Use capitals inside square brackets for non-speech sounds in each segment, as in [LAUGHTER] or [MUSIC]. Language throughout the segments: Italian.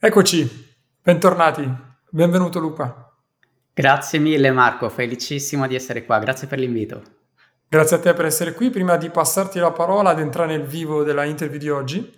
Eccoci, bentornati, benvenuto Luca. Grazie mille Marco, felicissimo di essere qua, grazie per l'invito. Grazie a te per essere qui. Prima di passarti la parola ad entrare nel vivo della interview di oggi,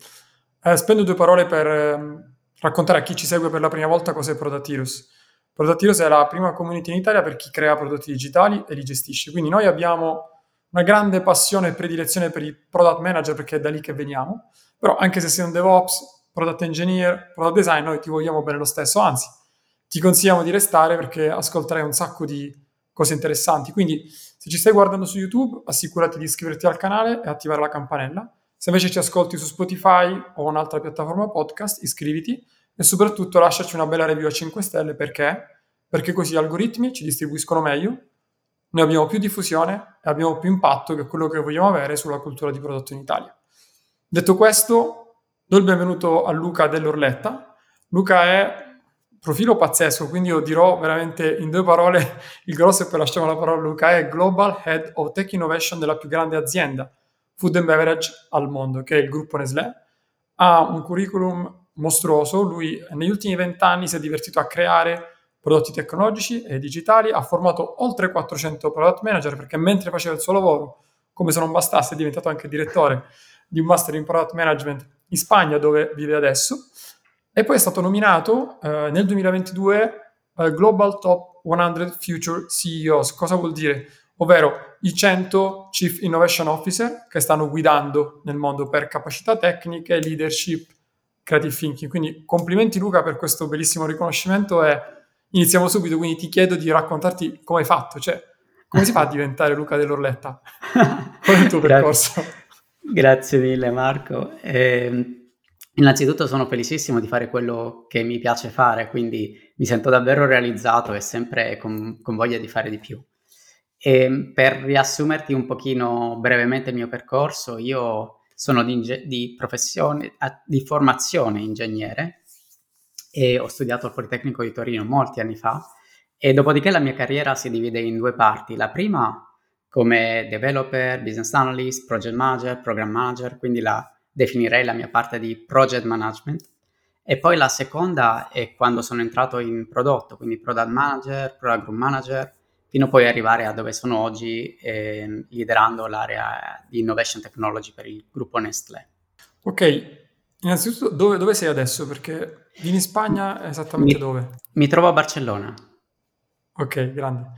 eh, spendo due parole per eh, raccontare a chi ci segue per la prima volta cos'è Prodatirus. Prodatirus è la prima community in Italia per chi crea prodotti digitali e li gestisce. Quindi noi abbiamo una grande passione e predilezione per i product manager perché è da lì che veniamo, però anche se sei un DevOps product engineer, product design, noi ti vogliamo bene lo stesso, anzi, ti consigliamo di restare perché ascolterai un sacco di cose interessanti. Quindi, se ci stai guardando su YouTube, assicurati di iscriverti al canale e attivare la campanella. Se invece ci ascolti su Spotify o un'altra piattaforma podcast, iscriviti e soprattutto lasciaci una bella review a 5 stelle perché? Perché così gli algoritmi ci distribuiscono meglio, noi abbiamo più diffusione e abbiamo più impatto che quello che vogliamo avere sulla cultura di prodotto in Italia. Detto questo, Do il benvenuto a Luca dell'Orletta. Luca è profilo pazzesco, quindi io dirò veramente in due parole [LAUGHS] il grosso e poi lasciamo la parola a Luca. È Global Head of Tech Innovation della più grande azienda food and beverage al mondo, che è il gruppo Nestlé. Ha un curriculum mostruoso, lui negli ultimi vent'anni si è divertito a creare prodotti tecnologici e digitali, ha formato oltre 400 product manager perché mentre faceva il suo lavoro, come se non bastasse, è diventato anche direttore di un master in product management in Spagna dove vive adesso e poi è stato nominato eh, nel 2022 eh, Global Top 100 Future CEOs. Cosa vuol dire? Ovvero i 100 Chief Innovation Officer che stanno guidando nel mondo per capacità tecniche, leadership, creative thinking. Quindi complimenti Luca per questo bellissimo riconoscimento e iniziamo subito, quindi ti chiedo di raccontarti come hai fatto, cioè come si fa a diventare Luca dell'Orletta? [LAUGHS] Qual è il tuo percorso? Grazie mille Marco. Eh, innanzitutto sono felicissimo di fare quello che mi piace fare, quindi mi sento davvero realizzato e sempre con, con voglia di fare di più. E per riassumerti un pochino brevemente il mio percorso, io sono di, inge- di di formazione ingegnere e ho studiato al Politecnico di Torino molti anni fa e dopodiché la mia carriera si divide in due parti. La prima come developer, business analyst, project manager, program manager, quindi la, definirei la mia parte di project management. E poi la seconda è quando sono entrato in prodotto, quindi product manager, product group manager, fino poi arrivare a dove sono oggi, eh, liderando l'area di innovation technology per il gruppo Nestlé. Ok, innanzitutto dove, dove sei adesso? Perché vieni in Spagna esattamente mi, dove? Mi trovo a Barcellona. Ok, grande.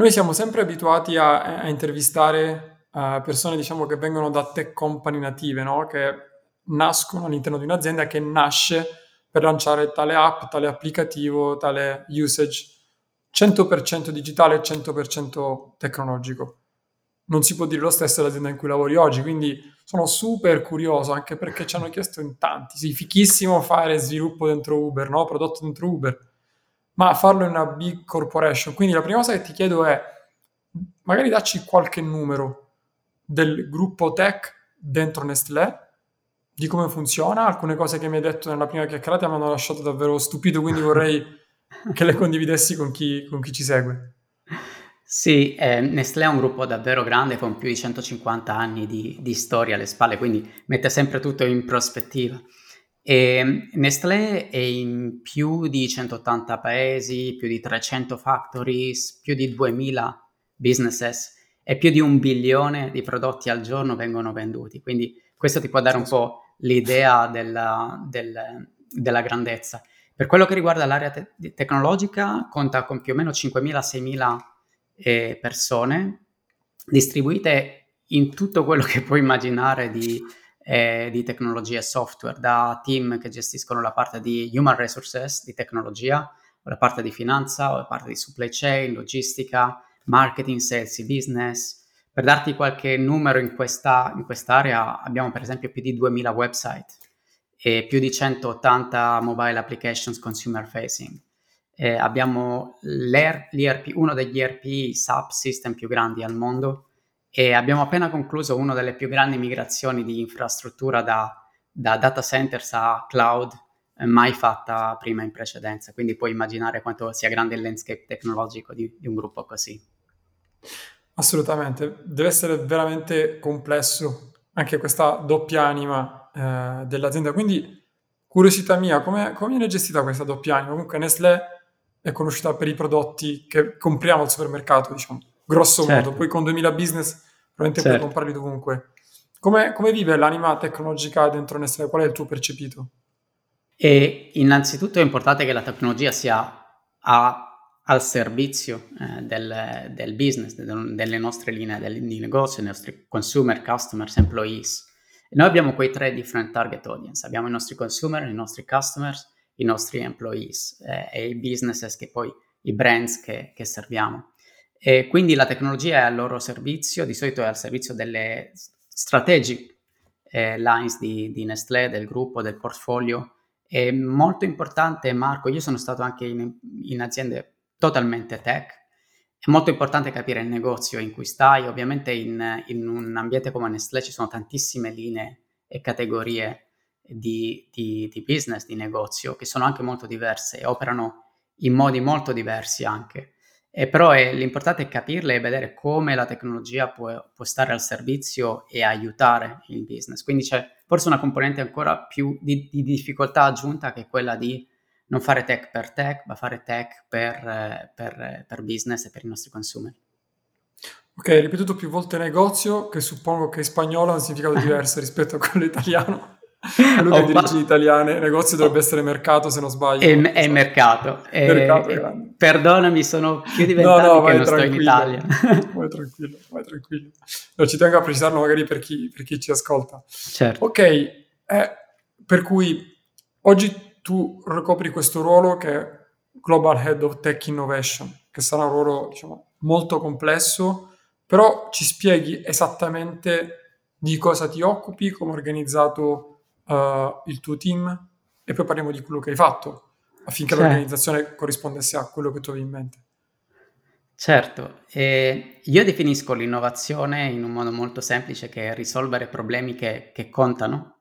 Noi siamo sempre abituati a, a intervistare uh, persone, diciamo, che vengono da tech company native, no? Che nascono all'interno di un'azienda che nasce per lanciare tale app, tale applicativo, tale usage 100% digitale e 100% tecnologico. Non si può dire lo stesso dell'azienda in cui lavori oggi, quindi sono super curioso anche perché ci hanno chiesto in tanti. Sì, fichissimo fare sviluppo dentro Uber, no? Prodotto dentro Uber ma farlo in una big corporation. Quindi la prima cosa che ti chiedo è, magari dacci qualche numero del gruppo tech dentro Nestlé, di come funziona. Alcune cose che mi hai detto nella prima chiacchierata mi hanno lasciato davvero stupito, quindi vorrei [LAUGHS] che le condividessi con chi, con chi ci segue. Sì, eh, Nestlé è un gruppo davvero grande con più di 150 anni di, di storia alle spalle, quindi mette sempre tutto in prospettiva. E Nestlé è in più di 180 paesi, più di 300 factories, più di 2000 businesses e più di un bilione di prodotti al giorno vengono venduti. Quindi questo ti può dare un po' l'idea della, del, della grandezza. Per quello che riguarda l'area te- tecnologica, conta con più o meno 5.000-6.000 eh, persone distribuite in tutto quello che puoi immaginare di eh, di tecnologia e software, da team che gestiscono la parte di human resources, di tecnologia, la parte di finanza, la parte di supply chain, logistica, marketing, sales e business. Per darti qualche numero in, questa, in quest'area abbiamo per esempio più di 2000 website e più di 180 mobile applications consumer facing. Eh, abbiamo l'ERP, uno degli ERP SAP system più grandi al mondo, e abbiamo appena concluso una delle più grandi migrazioni di infrastruttura da, da data centers a cloud eh, mai fatta prima in precedenza, quindi puoi immaginare quanto sia grande il landscape tecnologico di, di un gruppo così. Assolutamente, deve essere veramente complesso anche questa doppia anima eh, dell'azienda. Quindi curiosità mia, come, viene gestita questa doppia anima? Comunque Nestlé è conosciuta per i prodotti che compriamo al supermercato, diciamo, grosso certo. modo. Poi con 2000 business probabilmente certo. puoi comprarli dovunque. Come, come, vive l'anima tecnologica dentro Nestlé? Qual è il tuo percepito? E innanzitutto è importante che la tecnologia sia a al servizio eh, del, del, business, de, delle nostre linee del, di negozio, dei nostri consumer, customers, employees. E noi abbiamo quei tre different target audience, abbiamo i nostri consumer, i nostri customers, i nostri employees eh, e i businesses che poi, i brands che, che serviamo. E quindi la tecnologia è al loro servizio, di solito è al servizio delle strategic eh, lines di, di Nestlé, del gruppo, del portfolio. È molto importante, Marco, io sono stato anche in, in aziende totalmente tech. È molto importante capire il negozio in cui stai, ovviamente in, in un ambiente come Nestlé ci sono tantissime linee e categorie di, di, di, business, di negozio, che sono anche molto diverse e operano in modi molto diversi anche. E però è, l'importante è capirle e vedere come la tecnologia può, può, stare al servizio e aiutare il business. Quindi c'è forse una componente ancora più di, di difficoltà aggiunta che è quella di non fare tech per tech, ma fare tech per, per, per business e per i nostri consumer. Ok, ripetuto più volte negozio, che suppongo che in spagnolo ha un significato [LAUGHS] diverso rispetto a quello italiano. Quello che dirige italiane, negozio dovrebbe essere mercato se non sbaglio. È, è mercato. mercato è, perdonami, sono più di vent'anni no, no, che non sto in Italia. [LAUGHS] vai tranquillo, vai tranquillo. No, ci tengo a precisarlo magari per chi, per chi ci ascolta. Certo. Ok, eh, per cui oggi tu ricopri questo ruolo che è Global Head of Tech Innovation, che sarà un ruolo diciamo, molto complesso, però ci spieghi esattamente di cosa ti occupi, come è organizzato uh, il tuo team e poi parliamo di quello che hai fatto affinché certo. l'organizzazione corrispondesse a quello che tu avevi in mente. Certo, eh, io definisco l'innovazione in un modo molto semplice che è risolvere problemi che, che contano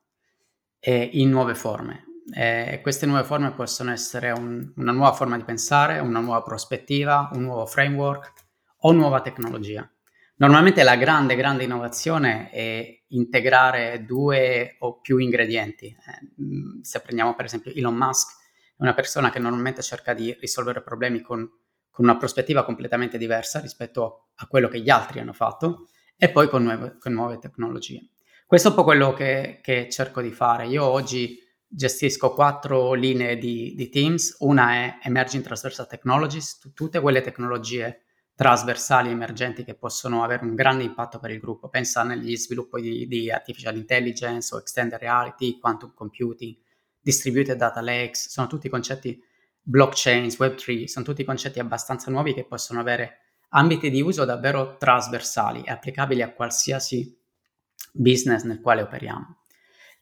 eh, in nuove forme. E queste nuove forme possono essere un, una nuova forma di pensare, una nuova prospettiva, un nuovo framework o nuova tecnologia. Normalmente la grande, grande innovazione è integrare due o più ingredienti. Eh, se prendiamo per esempio Elon Musk, è una persona che normalmente cerca di risolvere problemi con, con una prospettiva completamente diversa rispetto a quello che gli altri hanno fatto e poi con nuove, con nuove tecnologie. Questo è un po' quello che, che cerco di fare. Io oggi gestisco quattro linee di, di, teams, una è Emerging Transversal Technologies, tutte quelle tecnologie trasversali emergenti che possono avere un grande impatto per il gruppo. Pensa negli sviluppi di, di artificial intelligence o extended reality, quantum computing, distributed data lakes, sono tutti concetti blockchain, web3, sono tutti concetti abbastanza nuovi che possono avere ambiti di uso davvero trasversali e applicabili a qualsiasi business nel quale operiamo.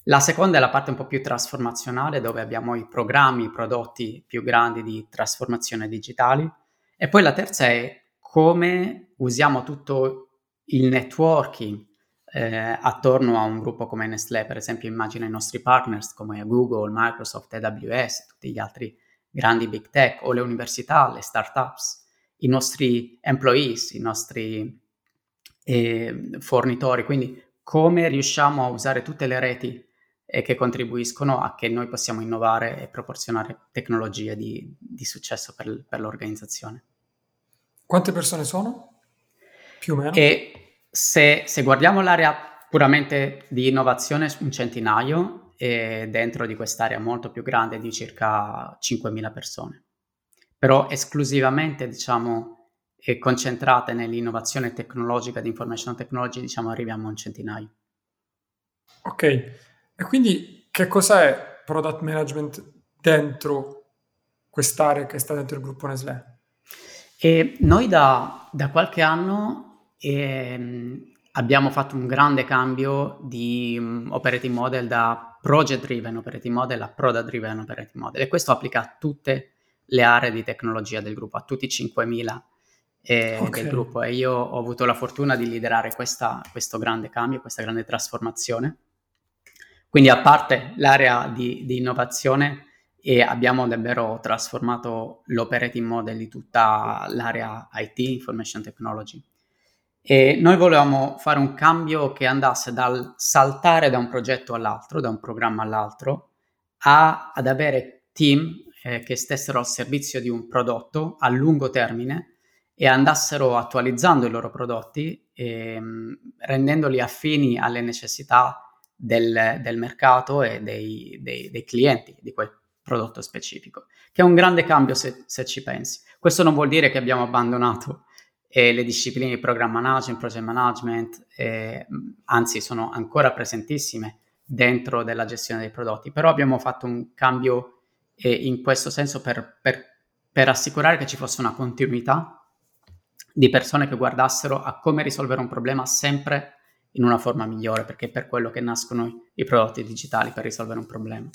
La seconda è la parte un po' più trasformazionale, dove abbiamo i programmi, i prodotti più grandi di trasformazione digitali. E poi la terza è come usiamo tutto il networking eh, attorno a un gruppo come Nestlé. Per esempio, immagina i nostri partners come Google, Microsoft, AWS, tutti gli altri grandi big tech, o le università, le startups, i nostri employees, i nostri eh, fornitori. Quindi come riusciamo a usare tutte le reti e che contribuiscono a che noi possiamo innovare e proporzionare tecnologie di, di successo per, per, l'organizzazione. Quante persone sono? Più o meno? E se, se guardiamo l'area puramente di innovazione, un centinaio, e dentro di quest'area molto più grande di circa 5.000 persone. Però esclusivamente, diciamo, concentrate nell'innovazione tecnologica di information technology, diciamo, arriviamo a un centinaio. Ok, e quindi che cos'è product management dentro quest'area che sta dentro il gruppo Nestlé? E noi da, da qualche anno eh, abbiamo fatto un grande cambio di um, operating model da project driven operating model a product driven operating model. E questo applica a tutte le aree di tecnologia del gruppo, a tutti i 5.000 eh, okay. del gruppo. E io ho avuto la fortuna di liderare questa, questo grande cambio, questa grande trasformazione. Quindi a parte l'area di, di innovazione e abbiamo davvero trasformato l'operating model di tutta l'area IT, Information Technology. E noi volevamo fare un cambio che andasse dal saltare da un progetto all'altro, da un programma all'altro, a, ad avere team eh, che stessero al servizio di un prodotto a lungo termine e andassero attualizzando i loro prodotti, ehm, rendendoli affini alle necessità del, del mercato e dei, dei, dei, clienti di quel prodotto specifico, che è un grande cambio se, se ci pensi. Questo non vuol dire che abbiamo abbandonato eh, le discipline di program management, project management, eh, anzi sono ancora presentissime dentro della gestione dei prodotti, però abbiamo fatto un cambio eh, in questo senso per, per, per assicurare che ci fosse una continuità di persone che guardassero a come risolvere un problema sempre in una forma migliore, perché è per quello che nascono i prodotti digitali, per risolvere un problema.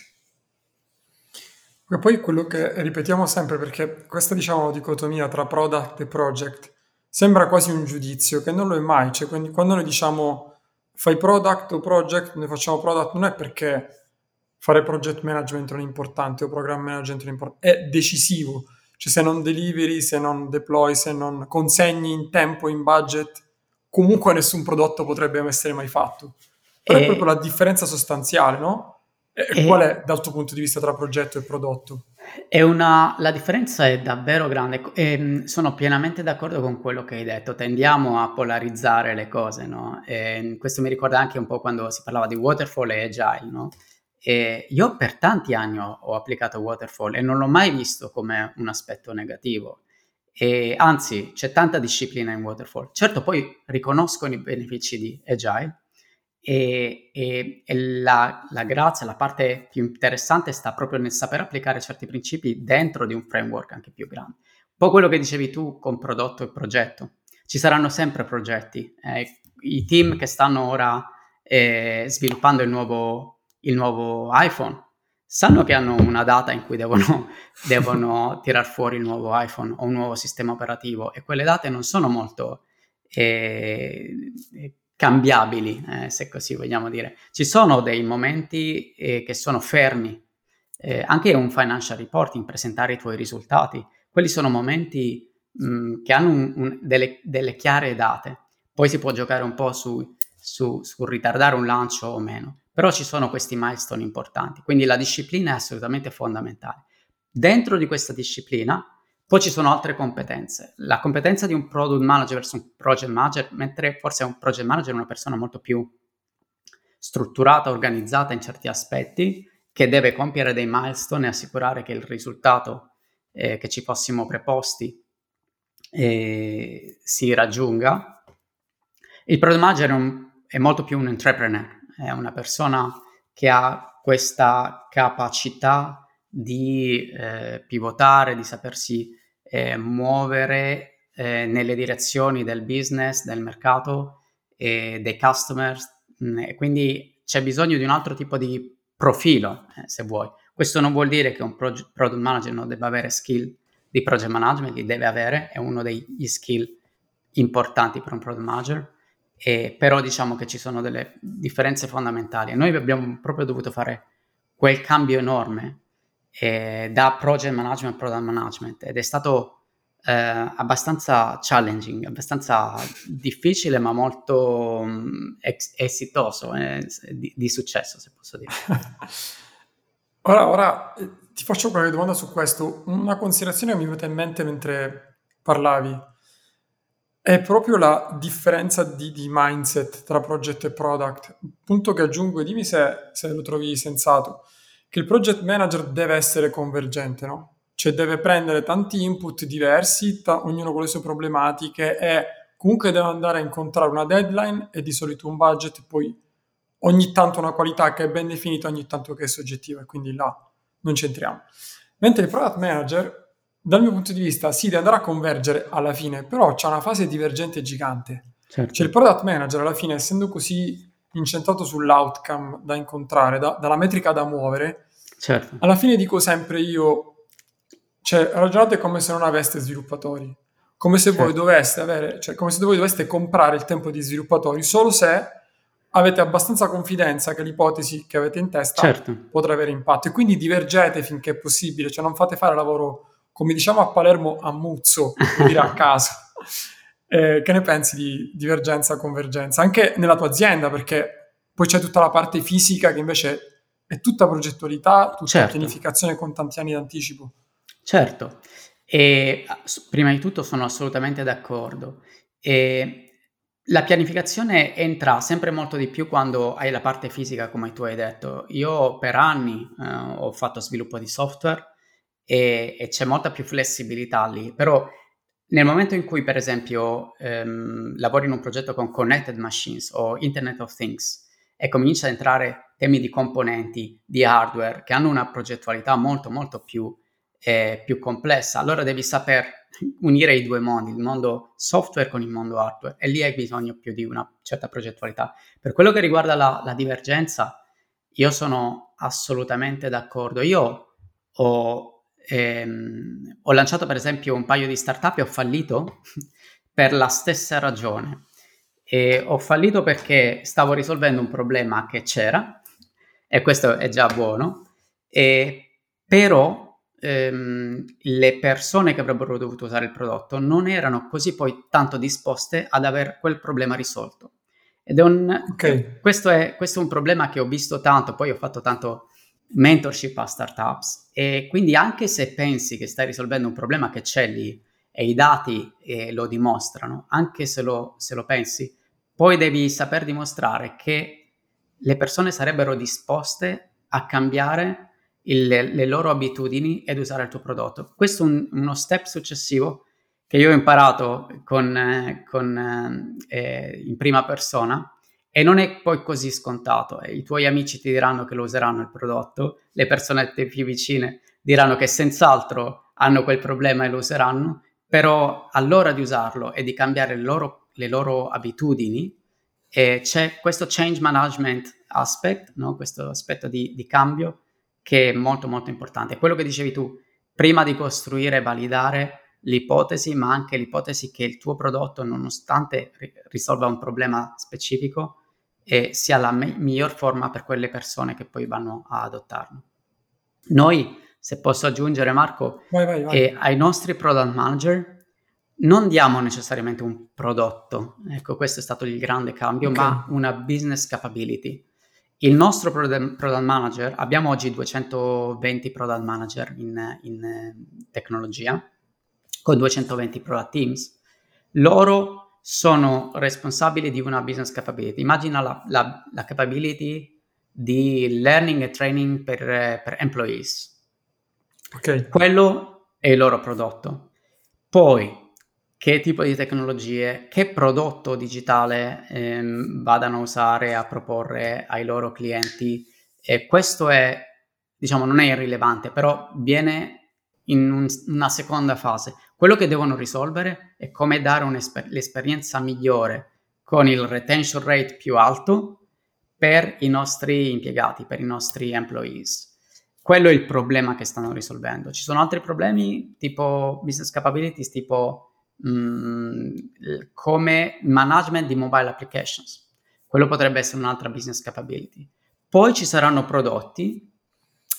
E poi quello che ripetiamo sempre, perché questa diciamo dicotomia tra product e project sembra quasi un giudizio, che non lo è mai, cioè quindi quando noi diciamo fai product o project, noi facciamo product, non è perché fare project management non è importante o program management non è importante, è decisivo cioè se non deliveri, se non deploy, se non consegni in tempo, in budget, comunque nessun prodotto potrebbe essere mai fatto. Però e... è proprio la differenza sostanziale, no? E. Qual è dal tuo punto di vista tra progetto e prodotto? Una, la differenza è davvero grande e mm, sono pienamente d'accordo con quello che hai detto. Tendiamo a polarizzare le cose, no? E questo mi ricorda anche un po' quando si parlava di waterfall e agile, no? E io per tanti anni ho, ho, applicato Waterfall e non l'ho mai visto come un aspetto negativo. E anzi, c'è tanta disciplina in Waterfall. Certo, poi riconoscono i benefici di Agile e, e, e la, la, grazia, la parte più interessante sta proprio nel saper applicare certi principi dentro di un framework anche più grande. Un po' quello che dicevi tu con prodotto e progetto. Ci saranno sempre progetti. Eh, I team che stanno ora eh, sviluppando il nuovo il nuovo iPhone, sanno che hanno una data in cui devono, [LAUGHS] devono tirar fuori il nuovo iPhone o un nuovo sistema operativo e quelle date non sono molto eh, cambiabili, eh, se così vogliamo dire. Ci sono dei momenti eh, che sono fermi, eh, anche un financial reporting, presentare i tuoi risultati, quelli sono momenti mh, mm, che hanno un, un, delle, delle, chiare date. Poi si può giocare un po' su, su, su ritardare un lancio o meno però ci sono questi milestone importanti, quindi la disciplina è assolutamente fondamentale. Dentro di questa disciplina poi ci sono altre competenze. La competenza di un product manager verso un project manager, mentre forse un project manager è una persona molto più strutturata, organizzata in certi aspetti, che deve compiere dei milestone e assicurare che il risultato eh, che ci fossimo preposti eh, si raggiunga. Il product manager è, un, è molto più un entrepreneur, è una persona che ha questa capacità di eh, pivotare, di sapersi eh, muovere eh, nelle direzioni del business, del mercato e dei customers. Mm, e quindi c'è bisogno di un altro tipo di profilo, eh, se vuoi. Questo non vuol dire che un proge- product manager non debba avere skill di project management, li deve avere, è uno degli skill importanti per un product manager, e, però diciamo che ci sono delle differenze fondamentali. Noi abbiamo proprio dovuto fare quel cambio enorme eh, da project management a product management ed è stato eh, abbastanza challenging, abbastanza difficile ma molto um, ex- esitoso, eh, di, di, successo se posso dire. [LAUGHS] ora, ora eh, ti faccio qualche domanda su questo. Una considerazione che mi è venuta in mente mentre parlavi è proprio la differenza di, di mindset tra progetto e product. punto che aggiungo, dimmi se, se lo trovi sensato, che il project manager deve essere convergente, no? Cioè deve prendere tanti input diversi, ta- ognuno con le sue problematiche e comunque deve andare a incontrare una deadline e di solito un budget poi ogni tanto una qualità che è ben definita, ogni tanto che è soggettiva e quindi là non c'entriamo. Mentre il product manager dal mio punto di vista, sì, deve andare a convergere alla fine, però c'è una fase divergente gigante. Certo. Cioè il product manager alla fine, essendo così incentrato sull'outcome da incontrare, da, dalla metrica da muovere, certo. alla fine dico sempre io, cioè ragionate come se non aveste sviluppatori, come se certo. voi doveste avere, cioè come se voi doveste comprare il tempo di sviluppatori solo se avete abbastanza confidenza che l'ipotesi che avete in testa certo. potrà avere impatto e quindi divergete finché è possibile, cioè non fate fare lavoro come diciamo a Palermo, a muzzo, dire a [LAUGHS] caso. Eh, che ne pensi di divergenza, convergenza? Anche nella tua azienda, perché poi c'è tutta la parte fisica che invece è tutta progettualità, tutta Certo. pianificazione con tanti anni d'anticipo. Certo, e prima di tutto sono assolutamente d'accordo. E la pianificazione entra sempre molto di più quando hai la parte fisica, come tu hai detto. Io per anni eh, ho fatto sviluppo di software e, e, c'è molta più flessibilità lì, però nel momento in cui, per esempio, ehm, lavori in un progetto con Connected Machines o Internet of Things e cominci a entrare temi di componenti, di hardware, che hanno una progettualità molto, molto più, eh, più complessa, allora devi saper unire i due mondi, il mondo software con il mondo hardware, e lì hai bisogno più di una certa progettualità. Per quello che riguarda la, la divergenza, io sono assolutamente d'accordo. Io ho ehm, ho lanciato per esempio un paio di startup e ho fallito [LAUGHS] per la stessa ragione. E ho fallito perché stavo risolvendo un problema che c'era e questo è già buono, e, però ehm, le persone che avrebbero dovuto usare il prodotto non erano così poi tanto disposte ad avere quel problema risolto. Ed è un, okay. questo, è, questo è un problema che ho visto tanto, poi ho fatto tanto mentorship a startups e quindi anche se pensi che stai risolvendo un problema che c'è lì e i dati eh, lo dimostrano, anche se lo, se lo pensi, poi devi saper dimostrare che le persone sarebbero disposte a cambiare il, le loro abitudini ed usare il tuo prodotto. Questo è un, uno step successivo che io ho imparato con, eh, con, eh, in prima persona e non è poi così scontato. I tuoi amici ti diranno che lo useranno il prodotto, le persone più vicine diranno che senz'altro hanno quel problema e lo useranno, però all'ora di usarlo e di cambiare le loro, le loro abitudini, eh, c'è questo change management aspect, no? questo aspetto di, di cambio che è molto molto importante. Quello che dicevi tu, prima di costruire e validare l'ipotesi, ma anche l'ipotesi che il tuo prodotto, nonostante risolva un problema specifico, e sia la me- miglior forma per quelle persone che poi vanno a adottarlo. Noi, se posso aggiungere Marco, vai, vai, vai. Eh, ai nostri product manager non diamo necessariamente un prodotto, ecco questo è stato il grande cambio, okay. ma una business capability. Il nostro product, product, manager, abbiamo oggi 220 product manager in, in eh, tecnologia, con 220 product teams, loro sono responsabili di una business capability. Immagina la, la, la capability di learning e training per, per employees. Okay. Quello è il loro prodotto. Poi, che tipo di tecnologie, che prodotto digitale ehm, vadano a usare, a proporre ai loro clienti. E questo è, diciamo, non è irrilevante, però viene in un, una seconda fase. Quello che devono risolvere è come dare l'esperienza migliore con il retention rate più alto per i nostri impiegati, per i nostri employees. Quello è il problema che stanno risolvendo. Ci sono altri problemi tipo business capabilities, tipo mh, mm, come management di mobile applications. Quello potrebbe essere un'altra business capability. Poi ci saranno prodotti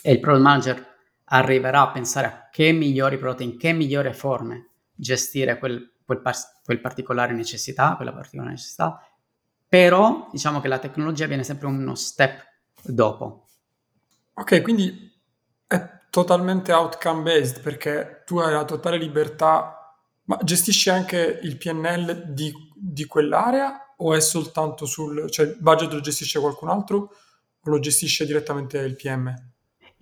e il product manager arriverà a pensare a che migliori prodotti, in che migliori forme gestire quel, quel, par- quel particolare necessità, quella particolare necessità, però diciamo che la tecnologia viene sempre uno step dopo. Ok, quindi è totalmente outcome based perché tu hai la totale libertà, ma gestisci anche il PNL di, di quell'area o è soltanto sul, cioè il budget lo gestisce qualcun altro o lo gestisce direttamente il PM?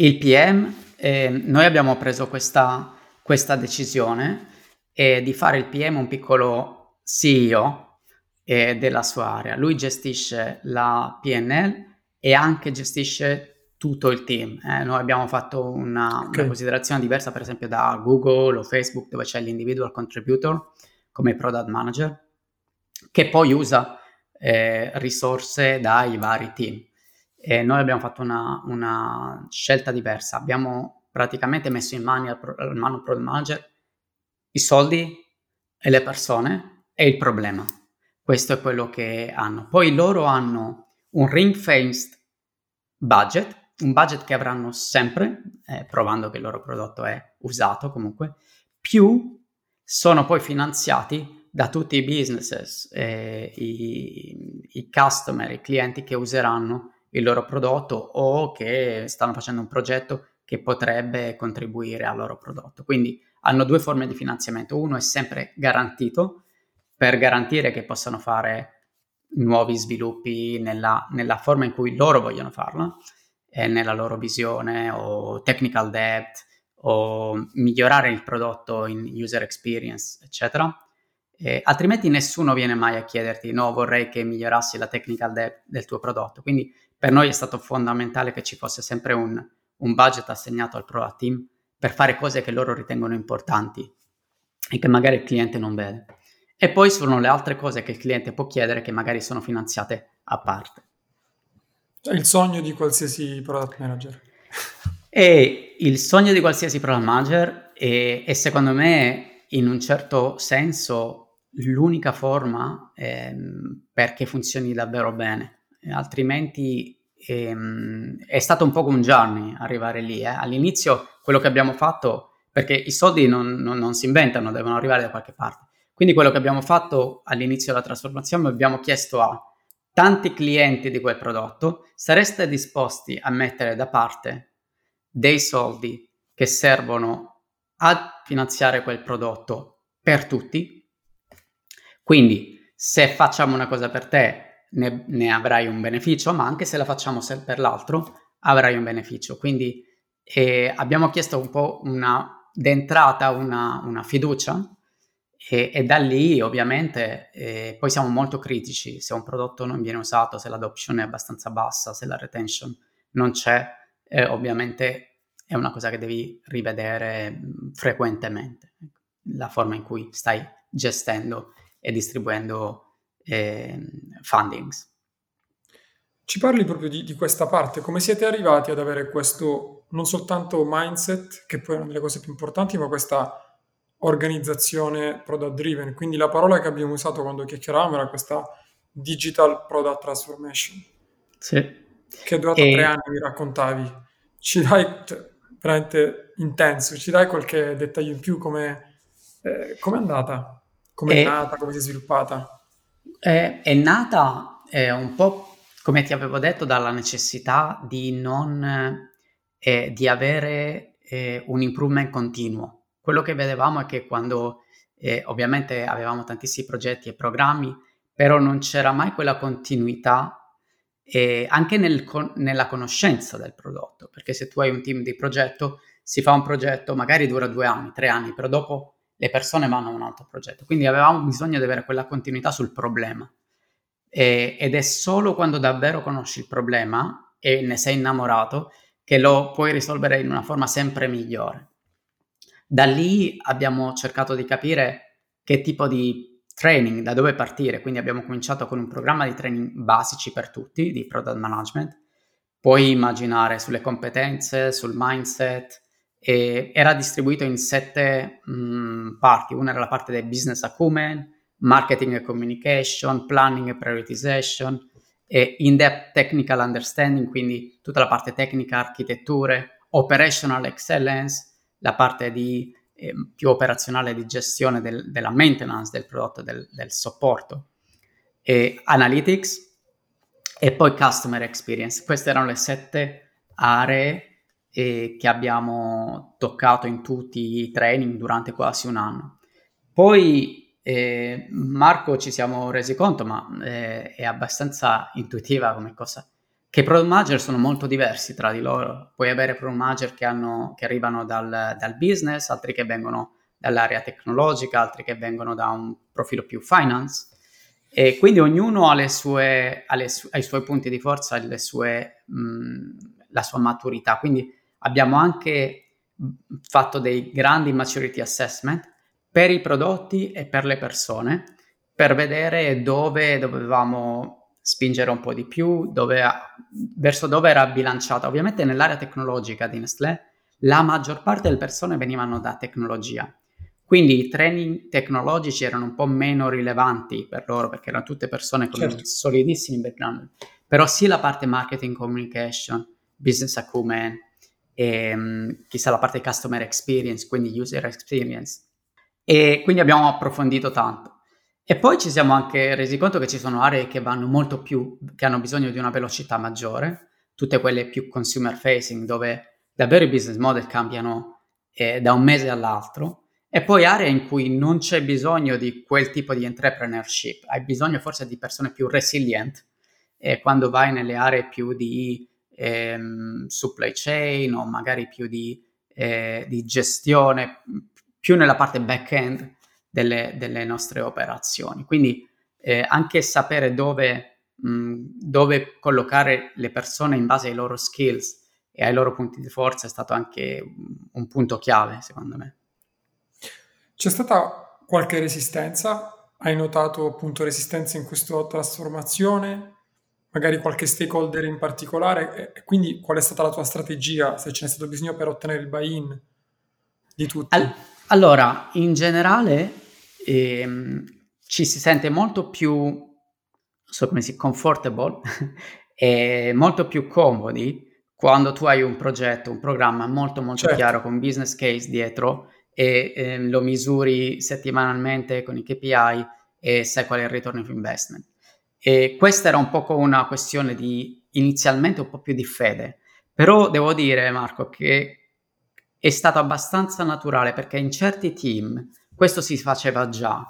Il PM, eh, noi abbiamo preso questa, questa decisione eh, di fare il PM un piccolo CEO eh, della sua area. Lui gestisce la PNL e anche gestisce tutto il team. Eh. noi abbiamo fatto una, okay. una, considerazione diversa, per esempio, da Google o Facebook, dove c'è l'individual contributor come product manager, che poi usa eh, risorse dai vari team. E noi abbiamo fatto una, una scelta diversa, abbiamo praticamente messo in mano al mano product manager i soldi e le persone e il problema. Questo è quello che hanno. Poi loro hanno un ring-fenced budget, un budget che avranno sempre, eh, provando che il loro prodotto è usato comunque, più sono poi finanziati da tutti i businesses, eh, i, i customer, i clienti che useranno il loro prodotto o che stanno facendo un progetto che potrebbe contribuire al loro prodotto. Quindi hanno due forme di finanziamento. Uno è sempre garantito per garantire che possano fare nuovi sviluppi nella, nella forma in cui loro vogliono farlo, e nella loro visione o technical debt o migliorare il prodotto in user experience, eccetera. Eh, altrimenti nessuno viene mai a chiederti no, vorrei che migliorassi la technical debt del tuo prodotto. Quindi per noi è stato fondamentale che ci fosse sempre un, un budget assegnato al product team per fare cose che loro ritengono importanti e che magari il cliente non vede. E poi sono le altre cose che il cliente può chiedere che magari sono finanziate a parte. È il sogno di qualsiasi product manager. È il sogno di qualsiasi product manager e, e secondo me in un certo senso l'unica forma ehm, perché funzioni davvero bene, altrimenti ehm, è stato un po' un journey arrivare lì. Eh. All'inizio quello che abbiamo fatto, perché i soldi non, non, non si inventano, devono arrivare da qualche parte. Quindi quello che abbiamo fatto all'inizio della trasformazione, abbiamo chiesto a tanti clienti di quel prodotto, sareste disposti a mettere da parte dei soldi che servono a finanziare quel prodotto per tutti? Quindi se facciamo una cosa per te ne, ne avrai un beneficio, ma anche se la facciamo per l'altro avrai un beneficio. Quindi eh, abbiamo chiesto un po' una, d'entrata una, una fiducia e, e, da lì ovviamente eh, poi siamo molto critici se un prodotto non viene usato, se l'adoption è abbastanza bassa, se la retention non c'è, eh, ovviamente è una cosa che devi rivedere mh, frequentemente, la forma in cui stai gestendo e distribuendo eh, fundings. Ci parli proprio di, di, questa parte, come siete arrivati ad avere questo non soltanto mindset, che poi è una delle cose più importanti, ma questa organizzazione product driven. Quindi la parola che abbiamo usato quando chiacchieravamo era questa digital product transformation. Sì. Che è durata e... tre anni, mi raccontavi. Ci dai, cioè, veramente intenso, ci dai qualche dettaglio in più come eh, è andata? Come è, è nata? Come si è sviluppata? È, è nata eh, un po' come ti avevo detto dalla necessità di non eh, di avere eh, un improvement continuo. Quello che vedevamo è che quando eh, ovviamente avevamo tantissimi progetti e programmi, però non c'era mai quella continuità eh, anche nel con- nella conoscenza del prodotto, perché se tu hai un team di progetto, si fa un progetto, magari dura due anni, tre anni, però dopo le persone vanno a un altro progetto. Quindi avevamo bisogno di avere quella continuità sul problema. E, ed è solo quando davvero conosci il problema e ne sei innamorato che lo puoi risolvere in una forma sempre migliore. Da lì abbiamo cercato di capire che tipo di training, da dove partire, quindi abbiamo cominciato con un programma di training basici per tutti di product management, puoi immaginare sulle competenze, sul mindset, era distribuito in sette mh, mm, parti, una era la parte del business acumen, marketing e communication, planning e prioritization, e in-depth technical understanding, quindi tutta la parte tecnica, architetture, operational excellence, la parte di, eh, più operazionale di gestione del, della maintenance del prodotto, del, del supporto, e analytics e poi customer experience. Queste erano le sette aree eh, che abbiamo toccato in tutti i training durante quasi un anno. Poi eh, Marco ci siamo resi conto, ma eh, è abbastanza intuitiva come cosa, che i product manager sono molto diversi tra di loro. Puoi avere product manager che, hanno, che arrivano dal, dal, business, altri che vengono dall'area tecnologica, altri che vengono da un profilo più finance. E quindi ognuno ha, sue, ha, su, i suoi punti di forza e sue, mh, la sua maturità. Quindi abbiamo anche fatto dei grandi maturity assessment per i prodotti e per le persone per vedere dove dovevamo spingere un po' di più, dove, verso dove era bilanciata. Ovviamente nell'area tecnologica di Nestlé la maggior parte delle persone venivano da tecnologia, quindi i training tecnologici erano un po' meno rilevanti per loro perché erano tutte persone con certo. solidissimi background, però sì la parte marketing communication, business acumen, e, ehm, chissà la parte customer experience, quindi user experience. E quindi abbiamo approfondito tanto. E poi ci siamo anche resi conto che ci sono aree che vanno molto più, che hanno bisogno di una velocità maggiore, tutte quelle più consumer facing, dove davvero i business model cambiano eh, da un mese all'altro, e poi aree in cui non c'è bisogno di quel tipo di entrepreneurship, hai bisogno forse di persone più resilient, e quando vai nelle aree più di ehm, supply chain o magari più di, eh, di gestione, più nella parte back-end delle, delle nostre operazioni. Quindi eh, anche sapere dove, mh, dove collocare le persone in base ai loro skills e ai loro punti di forza è stato anche un punto chiave, secondo me. C'è stata qualche resistenza? Hai notato appunto resistenza in questa trasformazione? Magari qualche stakeholder in particolare e quindi qual è stata la tua strategia, se ce n'è stato bisogno per ottenere il buy-in di tutti? All- allora, in generale ehm, ci si sente molto più, so come si, comfortable [LAUGHS] e molto più comodi quando tu hai un progetto, un programma molto molto certo. chiaro con business case dietro e eh, lo misuri settimanalmente con i KPI e sai qual è il return of investment. E questa era un po' una questione di inizialmente un po' più di fede, però devo dire Marco che è stato abbastanza naturale perché in certi team questo si faceva già.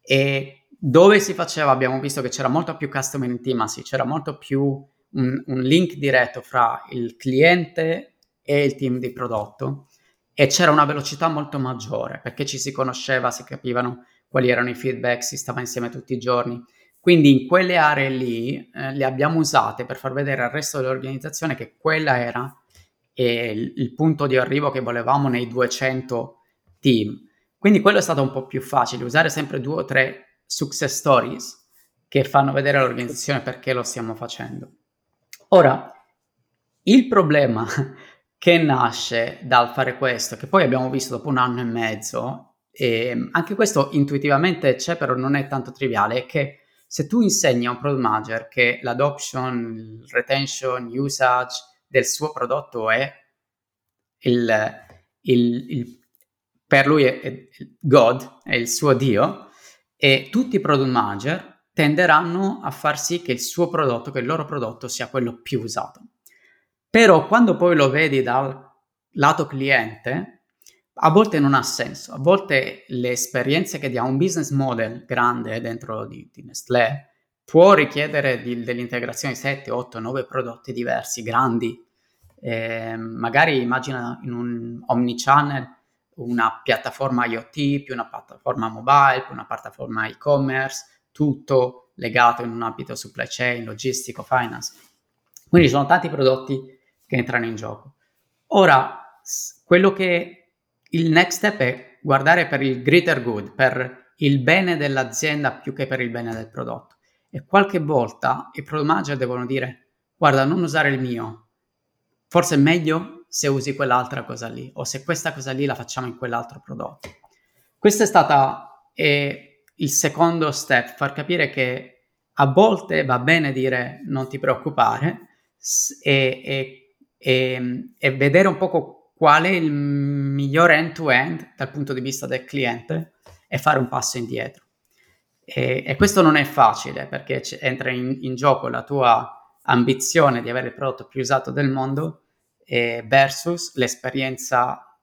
E dove si faceva abbiamo visto che c'era molto più customer intimacy, c'era molto più un, un link diretto fra il cliente e il team di prodotto. E c'era una velocità molto maggiore perché ci si conosceva, si capivano quali erano i feedback, si stava insieme tutti i giorni quindi in quelle aree lì eh, le abbiamo usate per far vedere al resto dell'organizzazione che quella era eh, il, punto di arrivo che volevamo nei 200 team. Quindi quello è stato un po' più facile, usare sempre due o tre success stories che fanno vedere all'organizzazione perché lo stiamo facendo. Ora, il problema [LAUGHS] che nasce dal fare questo, che poi abbiamo visto dopo un anno e mezzo, e anche questo intuitivamente c'è, però non è tanto triviale, è che se tu insegni a un product manager che l'adoption, il retention, usage del suo prodotto è il, il, il per lui è, è God, è il suo Dio, e tutti i product manager tenderanno a far sì che il suo prodotto, che il loro prodotto sia quello più usato. Però quando poi lo vedi dal lato cliente, a volte non ha senso, a volte le esperienze che dia un business model grande dentro di, di Nestlé può richiedere di, dell'integrazione di 7, 8, 9 prodotti diversi, grandi. Eh, magari immagina in un omnichannel una piattaforma IoT più una piattaforma mobile, più una piattaforma e-commerce, tutto legato in un ambito supply chain, logistico, finance. Quindi ci sono tanti prodotti che entrano in gioco. Ora, quello che il next step è guardare per il greater good, per il bene dell'azienda più che per il bene del prodotto. E qualche volta i product manager devono dire, guarda, non usare il mio, forse è meglio se usi quell'altra cosa lì, o se questa cosa lì la facciamo in quell'altro prodotto. Questo è stato eh, il secondo step, far capire che a volte va bene dire non ti preoccupare e, e, e, e vedere un po' qual è il migliore end-to-end dal punto di vista del cliente e fare un passo indietro. E, e questo non è facile perché entra in, in, gioco la tua ambizione di avere il prodotto più usato del mondo eh, versus l'esperienza,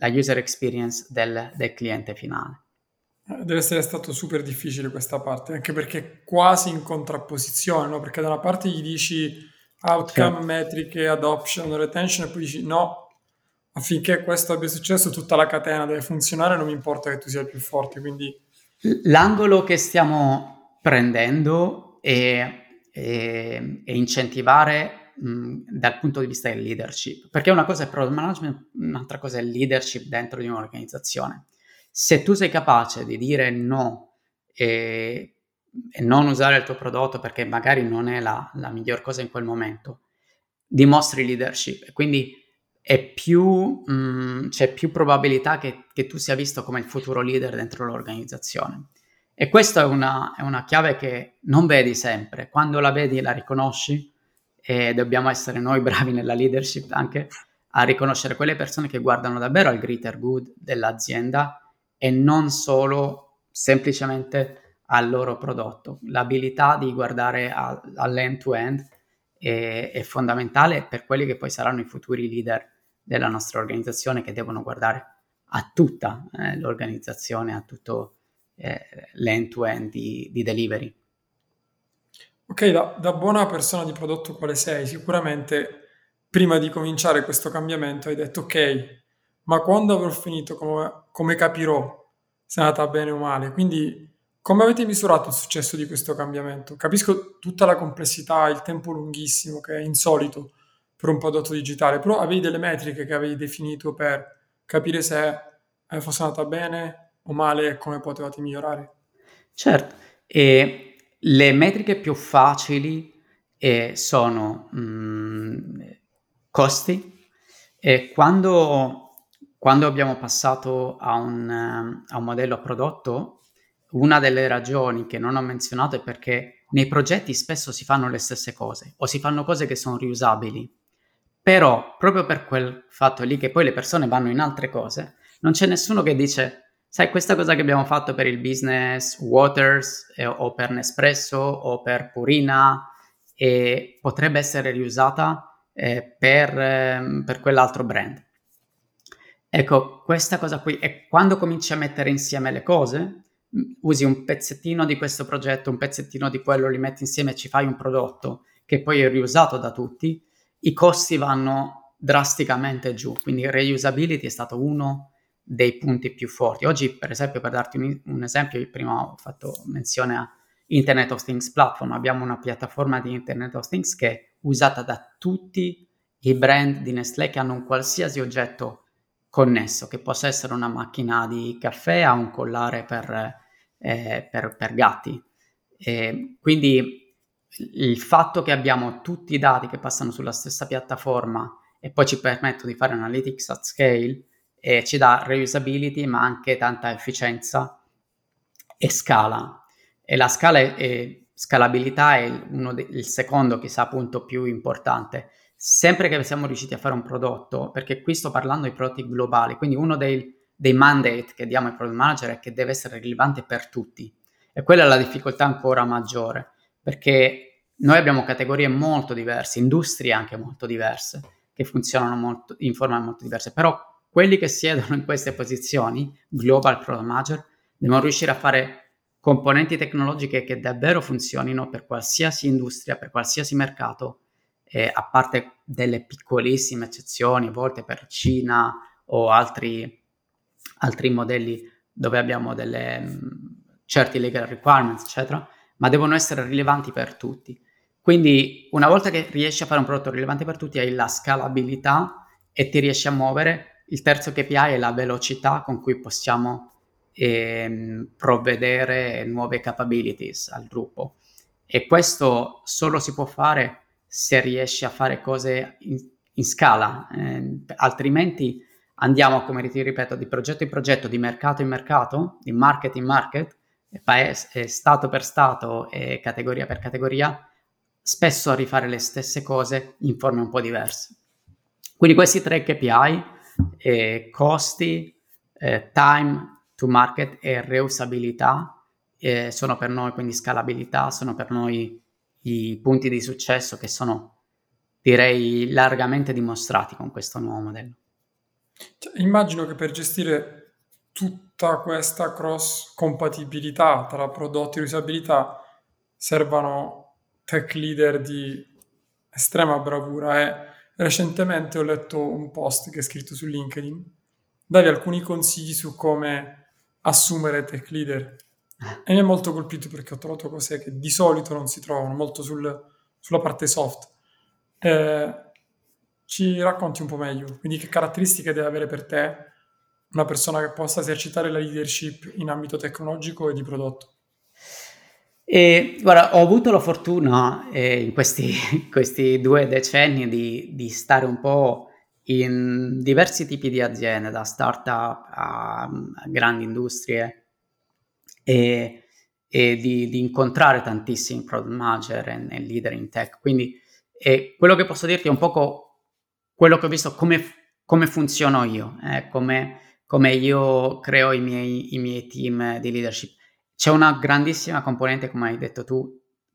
la user experience del, del cliente finale. Eh, deve essere stato super difficile questa parte, anche perché quasi in contrapposizione, no? perché da una parte gli dici outcome, certo. metriche, adoption, retention, e poi dici no, affinché questo abbia successo tutta la catena deve funzionare, non mi importa che tu sia il più forte, quindi... L'angolo che stiamo prendendo è, è, è incentivare dal punto di vista del leadership, perché una cosa è product management, un'altra cosa è leadership dentro di un'organizzazione. Se tu sei capace di dire no e, e non usare il tuo prodotto perché magari non è la, la miglior cosa in quel momento, dimostri leadership e quindi più, mh, mm, c'è più probabilità che, che, tu sia visto come il futuro leader dentro l'organizzazione. E questa è una, è una chiave che non vedi sempre. Quando la vedi la riconosci e dobbiamo essere noi [LAUGHS] bravi nella leadership anche a riconoscere quelle persone che guardano davvero al greater good dell'azienda e non solo semplicemente al loro prodotto. L'abilità di guardare all'end-to-end è, è fondamentale per quelli che poi saranno i futuri leader della nostra organizzazione che devono guardare a tutta eh, l'organizzazione, a tutto eh, l'end-to-end di, di delivery. Ok, da, da, buona persona di prodotto quale sei, sicuramente prima di cominciare questo cambiamento hai detto ok, ma quando avrò finito come, come capirò se è andata bene o male? Quindi come avete misurato il successo di questo cambiamento? Capisco tutta la complessità, il tempo lunghissimo che è insolito per un prodotto digitale, però avevi delle metriche che avevi definito per capire se eh, fosse andata bene o male e come potevate migliorare? Certo, e le metriche più facili eh, sono mh, mm, costi. E quando, quando, abbiamo passato a un, a un modello a prodotto, una delle ragioni che non ho menzionato è perché nei progetti spesso si fanno le stesse cose o si fanno cose che sono riusabili, però proprio per quel fatto lì che poi le persone vanno in altre cose, non c'è nessuno che dice sai, questa cosa che abbiamo fatto per il business Waters eh, o per Nespresso o per Purina eh, potrebbe essere riusata eh, per, ehm, per quell'altro brand. Ecco, questa cosa qui, e quando cominci a mettere insieme le cose, usi un pezzettino di questo progetto, un pezzettino di quello, li metti insieme e ci fai un prodotto che poi è riusato da tutti, i costi vanno drasticamente giù. Quindi reusability è stato uno dei punti più forti. Oggi, per esempio, per darti un, un esempio, prima ho fatto menzione a Internet of Things Platform, abbiamo una piattaforma di Internet of Things che è usata da tutti i brand di Nestlé che hanno un qualsiasi oggetto connesso, che possa essere una macchina di caffè a un collare per, eh, per, per gatti. E quindi il fatto che abbiamo tutti i dati che passano sulla stessa piattaforma e poi ci permettono di fare analytics at scale e ci dà reusability ma anche tanta efficienza e scala. E la scala è scalabilità è de, il secondo, chissà, punto più importante sempre che siamo riusciti a fare un prodotto, perché qui sto parlando di prodotti globali, quindi uno dei, dei mandate che diamo ai product manager è che deve essere rilevante per tutti. E quella è la difficoltà ancora maggiore, perché noi abbiamo categorie molto diverse, industrie anche molto diverse, che funzionano molto, in forma molto diverse, però quelli che siedono in queste posizioni, global product manager, devono riuscire a fare componenti tecnologiche che davvero funzionino per qualsiasi industria, per qualsiasi mercato eh, a parte delle piccolissime eccezioni, a volte per Cina o altri, altri modelli dove abbiamo delle, mh, mm, certi legal requirements, eccetera, ma devono essere rilevanti per tutti. Quindi una volta che riesci a fare un prodotto rilevante per tutti, hai la scalabilità e ti riesci a muovere. Il terzo KPI è la velocità con cui possiamo ehm, provvedere nuove capabilities al gruppo. E questo solo si può fare se riesci a fare cose in, in scala, eh, altrimenti andiamo, come ti ripeto, di progetto in progetto, di mercato in mercato, di market in market, paese, stato per stato e categoria per categoria, spesso a rifare le stesse cose in forme un po' diverse. Quindi questi tre KPI, eh, costi, eh, time to market e reusabilità, eh, sono per noi, quindi scalabilità, sono per noi i punti di successo che sono, direi, largamente dimostrati con questo nuovo modello. Cioè, immagino che per gestire tutta questa cross compatibilità tra prodotti e usabilità servano tech leader di estrema bravura e recentemente ho letto un post che è scritto su LinkedIn davi alcuni consigli su come assumere tech leader e mi è molto colpito perché ho trovato cose che di solito non si trovano, molto sul, sulla parte soft. Eh, ci racconti un po' meglio, quindi che caratteristiche deve avere per te una persona che possa esercitare la leadership in ambito tecnologico e di prodotto? E, guarda, ho avuto la fortuna eh, in questi, [LAUGHS] questi, due decenni di, di, stare un po' in diversi tipi di aziende, da startup a, a grandi industrie, e, e di, di, incontrare tantissimi product manager e, e leader in tech. Quindi eh, quello che posso dirti è un po' quello che ho visto, come, come funziono io, eh, come, come, io creo i miei, i miei team di leadership. c'è una grandissima componente, come hai detto tu,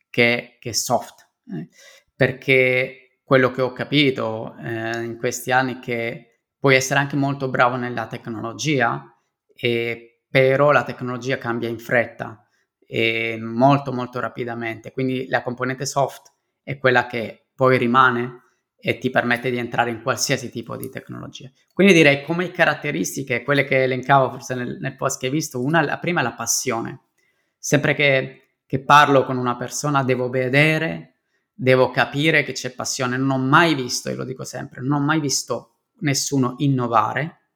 che, che è soft, eh, perché quello che ho capito eh, in questi anni è che puoi essere anche molto bravo nella tecnologia, e, però la tecnologia cambia in fretta e molto molto rapidamente, quindi la componente soft è quella che poi rimane e ti permette di entrare in qualsiasi tipo di tecnologia. Quindi direi come caratteristiche, quelle che elencavo forse nel, nel post che hai visto, una, la prima è la passione. Sempre che, che parlo con una persona devo vedere, devo capire che c'è passione. Non ho mai visto, e lo dico sempre, non ho mai visto nessuno innovare,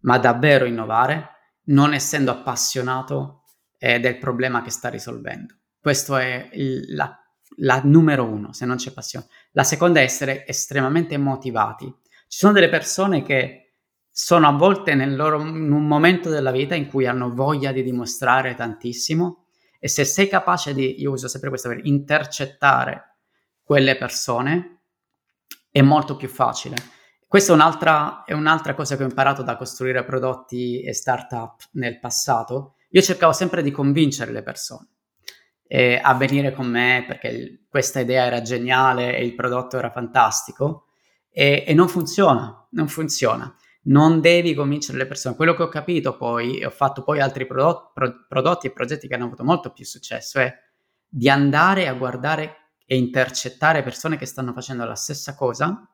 ma davvero innovare, non essendo appassionato eh, del problema che sta risolvendo. Questo è il, la la numero uno, se non c'è passione. La seconda è essere estremamente motivati. Ci sono delle persone che sono a volte nel loro, in un momento della vita in cui hanno voglia di dimostrare tantissimo e se sei capace di, io uso sempre questo per intercettare quelle persone, è molto più facile. Questa è un'altra, è un'altra cosa che ho imparato da costruire prodotti e startup nel passato. Io cercavo sempre di convincere le persone eh, a venire con me perché il, questa idea era geniale e il prodotto era fantastico e, e non funziona, non funziona. Non devi convincere le persone. Quello che ho capito poi, e ho fatto poi altri prodot- pro- prodotti e progetti che hanno avuto molto più successo, è di andare a guardare e intercettare persone che stanno facendo la stessa cosa,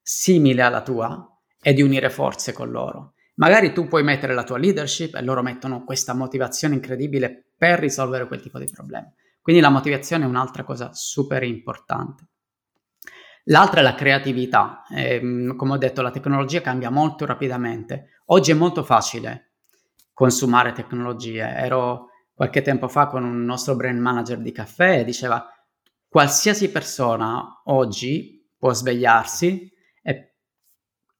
simile alla tua, e di unire forze con loro. Magari tu puoi mettere la tua leadership e loro mettono questa motivazione incredibile per risolvere quel tipo di problemi. Quindi la motivazione è un'altra cosa super importante. L'altra è la creatività. Eh, come ho detto, la tecnologia cambia molto rapidamente. Oggi è molto facile consumare tecnologie. Ero qualche tempo fa con un nostro brand manager di caffè e diceva qualsiasi persona oggi può svegliarsi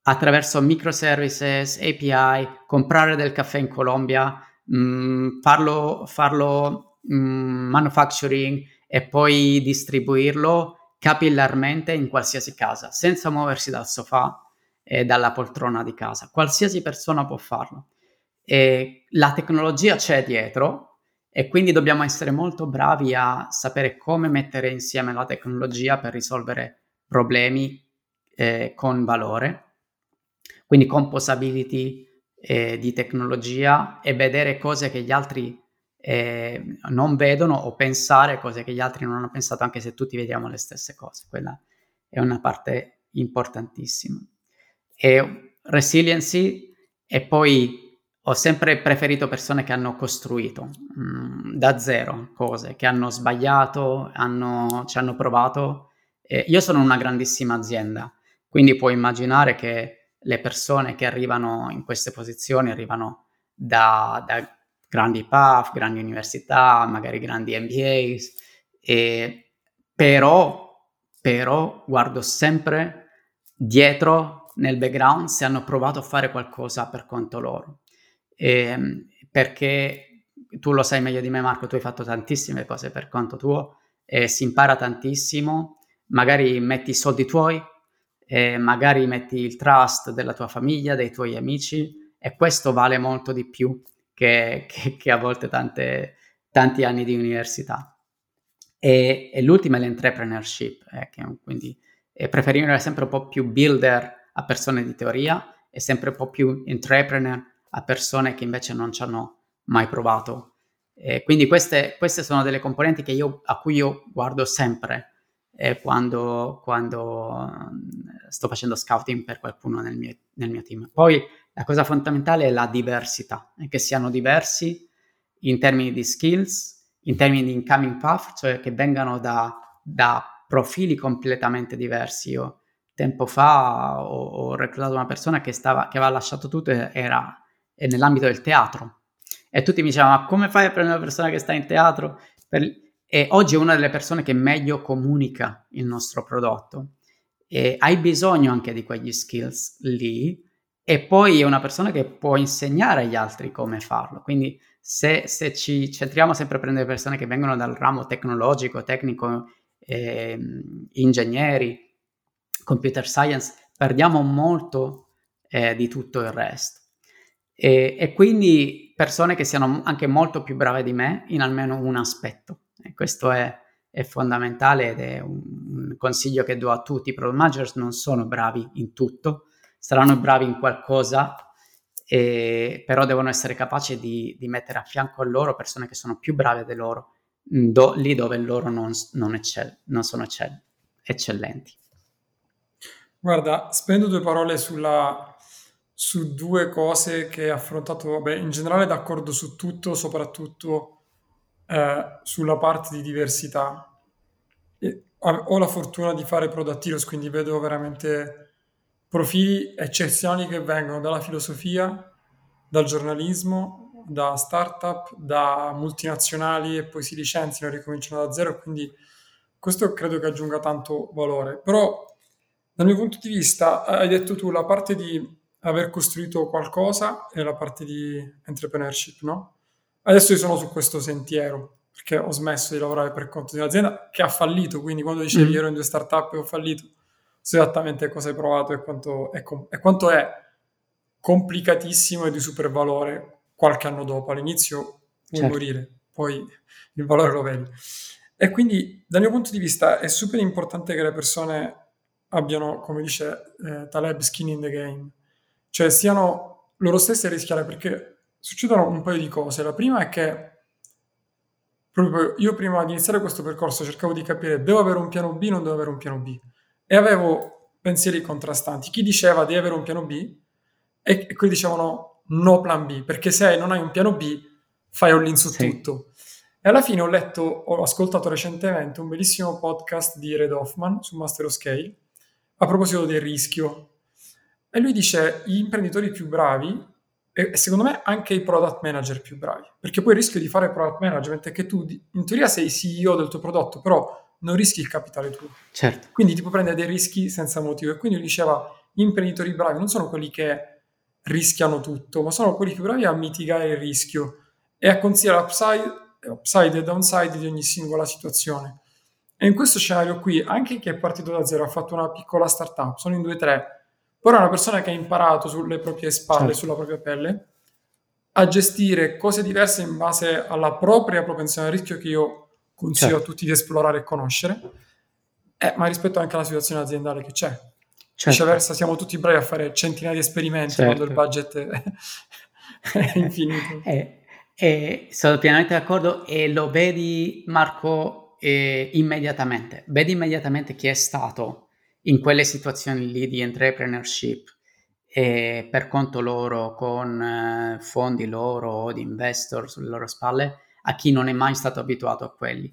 attraverso microservices, API, comprare del caffè in Colombia, mh, mm, farlo, farlo mh, mm, manufacturing e poi distribuirlo capillarmente in qualsiasi casa, senza muoversi dal sofà e dalla poltrona di casa. Qualsiasi persona può farlo. E la tecnologia c'è dietro e quindi dobbiamo essere molto bravi a sapere come mettere insieme la tecnologia per risolvere problemi eh, con valore. Quindi composability, eh, di tecnologia e vedere cose che gli altri eh, non vedono o pensare cose che gli altri non hanno pensato, anche se tutti vediamo le stesse cose. Quella è una parte importantissima. E resiliency e poi ho sempre preferito persone che hanno costruito mh, mm, da zero cose, che hanno sbagliato, hanno, ci hanno provato. Eh, io sono una grandissima azienda, quindi puoi immaginare che le persone che arrivano in queste posizioni arrivano da, da grandi PAF, grandi università, magari grandi MBAs, e però, però guardo sempre dietro nel background se hanno provato a fare qualcosa per conto loro. E, perché tu lo sai meglio di me, Marco, tu hai fatto tantissime cose per conto tuo e si impara tantissimo. Magari metti i soldi tuoi, e magari metti il trust della tua famiglia, dei tuoi amici e questo vale molto di più che, [LAUGHS] che, che a volte tante, tanti anni di università. E, e l'ultima è l'entrepreneurship, eh, quindi preferire sempre un po' più builder a persone di teoria e sempre un po' più entrepreneur a persone che invece non ci hanno mai provato. E quindi queste, queste sono delle componenti io, a cui io guardo sempre eh, quando, quando, mm, sto facendo scouting per qualcuno nel mio, nel mio, team. Poi la cosa fondamentale è la diversità, che siano diversi in termini di skills, in termini di incoming path, cioè che vengano da, da profili completamente diversi. Io tempo fa ho, ho reclutato una persona che, stava, che aveva lasciato tutto e era nell'ambito del teatro. E tutti mi dicevano, ma come fai a prendere una persona che sta in teatro? Per, e oggi è una delle persone che meglio comunica il nostro prodotto. E hai bisogno anche di quegli skills lì e poi è una persona che può insegnare agli altri come farlo. Quindi se, se ci centriamo sempre a prendere persone che vengono dal ramo tecnologico, tecnico, eh, ingegneri, computer science, perdiamo molto eh, di tutto il resto. E, e quindi persone che siano anche molto più brave di me in almeno un aspetto. E questo è, è fondamentale ed è un, consiglio che do a tutti. I product managers non sono bravi in tutto, saranno bravi in qualcosa, e, però devono essere capaci di, di, mettere a fianco a loro persone che sono più brave di loro, do, lì dove loro non, non, eccell- non sono eccell- eccellenti. Guarda, spendo due parole sulla, su due cose che hai affrontato. Vabbè, in generale d'accordo su tutto, soprattutto eh, sulla parte di diversità. E ho la fortuna di fare Product Heroes, quindi vedo veramente profili eccezionali che vengono dalla filosofia, dal giornalismo, da startup, da multinazionali e poi si licenziano e ricominciano da zero, quindi questo credo che aggiunga tanto valore. Però dal mio punto di vista, hai detto tu la parte di aver costruito qualcosa e la parte di entrepreneurship, no? Adesso io sono su questo sentiero perché ho smesso di lavorare per conto di un'azienda che ha fallito, quindi quando dicevi mm. ero in due startup e ho fallito, so esattamente cosa hai provato e quanto è, e quanto è complicatissimo e di super valore qualche anno dopo. All'inizio vuoi certo. morire, poi il valore lo vedi. E quindi dal mio punto di vista è super importante che le persone abbiano, come dice eh, Taleb, skin in the game, cioè siano loro stessi a rischiare perché succedono un paio di cose. La prima è che proprio io prima di iniziare questo percorso cercavo di capire devo avere un piano B, non devo avere un piano B e avevo pensieri contrastanti. Chi diceva di avere un piano B e, e quelli dicevano no plan B, perché se non hai un piano B fai all in su sì. tutto. E alla fine ho letto, ho ascoltato recentemente un bellissimo podcast di Red Hoffman su Master of Scale a proposito del rischio. E lui dice gli imprenditori più bravi e secondo me anche i product manager più bravi, perché poi il rischio di fare product management è che tu in teoria sei CEO del tuo prodotto, però non rischi il capitale tuo. Certo. Quindi ti puoi prendere dei rischi senza motivo. E quindi diceva gli imprenditori bravi non sono quelli che rischiano tutto, ma sono quelli più bravi a mitigare il rischio e a considerare upside, upside e downside di ogni singola situazione. E in questo scenario qui, anche chi è partito da zero, ha fatto una piccola startup, sono in due o tre, però è una persona che ha imparato sulle proprie spalle, certo. sulla propria pelle, a gestire cose diverse in base alla propria propensione al rischio che io consiglio certo. a tutti di esplorare e conoscere, eh, ma rispetto anche alla situazione aziendale che c'è. Certo. Viceversa, siamo tutti bravi a fare centinaia di esperimenti certo. quando il budget è, [LAUGHS] è infinito. [LAUGHS] Eh, eh, sono pienamente d'accordo e lo vedi, Marco, eh, immediatamente, vedi immediatamente chi è stato in quelle situazioni lì di entrepreneurship eh, per conto loro, con eh, fondi loro o di investor sulle loro spalle, a chi non è mai stato abituato a quelli.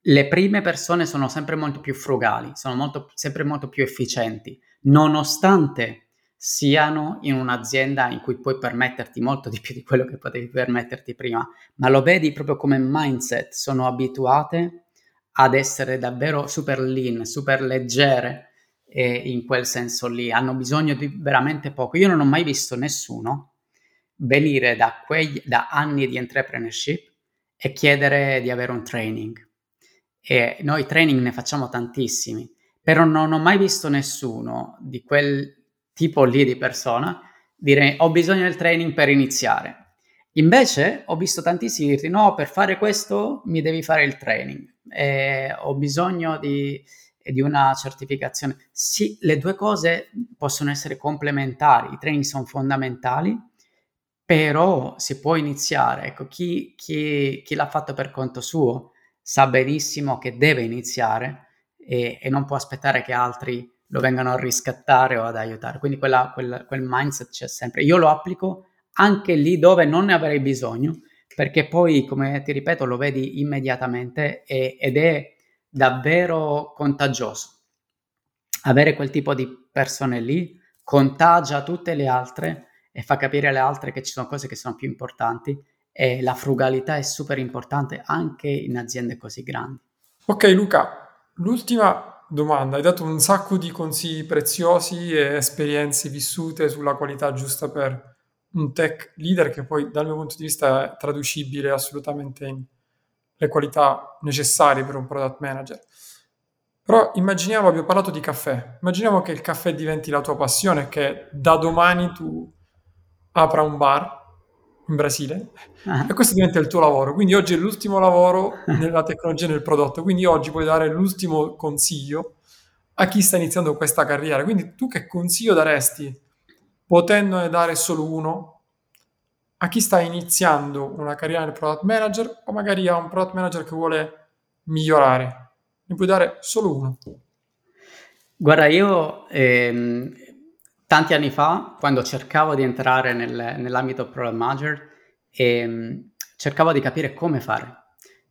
Le prime persone sono sempre molto più frugali, sono molto, sempre molto più efficienti, nonostante siano in un'azienda in cui puoi permetterti molto di più di quello che potevi permetterti prima, ma lo vedi proprio come mindset, sono abituate ad essere davvero super lean, super leggere eh, in quel senso lì, hanno bisogno di veramente poco. Io non ho mai visto nessuno venire da, quegli, da anni di entrepreneurship e chiedere di avere un training. E noi training ne facciamo tantissimi, però non ho mai visto nessuno di quel tipo lì di persona dire ho bisogno del training per iniziare. Invece ho visto tantissimi dire no, per fare questo mi devi fare il training eh, ho bisogno di, di, una certificazione. Sì, le due cose possono essere complementari, i training sono fondamentali, però si può iniziare. Ecco, chi, chi, chi l'ha fatto per conto suo sa benissimo che deve iniziare e, e, non può aspettare che altri lo vengano a riscattare o ad aiutare. Quindi quella, quel, quel mindset c'è sempre. Io lo applico anche lì dove non ne avrei bisogno, perché poi, come ti ripeto, lo vedi immediatamente e, ed è davvero contagioso. Avere quel tipo di persone lì contagia tutte le altre e fa capire alle altre che ci sono cose che sono più importanti e la frugalità è super importante anche in aziende così grandi. Ok Luca, l'ultima domanda, hai dato un sacco di consigli preziosi e esperienze vissute sulla qualità giusta per un tech leader che poi dal mio punto di vista è traducibile assolutamente in le qualità necessarie per un product manager. Però immaginiamo, abbiamo parlato di caffè, immaginiamo che il caffè diventi la tua passione, che da domani tu apra un bar, in Brasile ah. e questo diventa il tuo lavoro. Quindi oggi è l'ultimo lavoro nella tecnologia e nel prodotto, quindi oggi puoi dare l'ultimo consiglio a chi sta iniziando questa carriera. Quindi tu che consiglio daresti, potendone dare solo uno, a chi sta iniziando una carriera nel product manager o magari a un product manager che vuole migliorare? Ne puoi dare solo uno. Guarda, io ehm, tanti anni fa, quando cercavo di entrare nel, nell'ambito product manager, ehm, cercavo di capire come fare.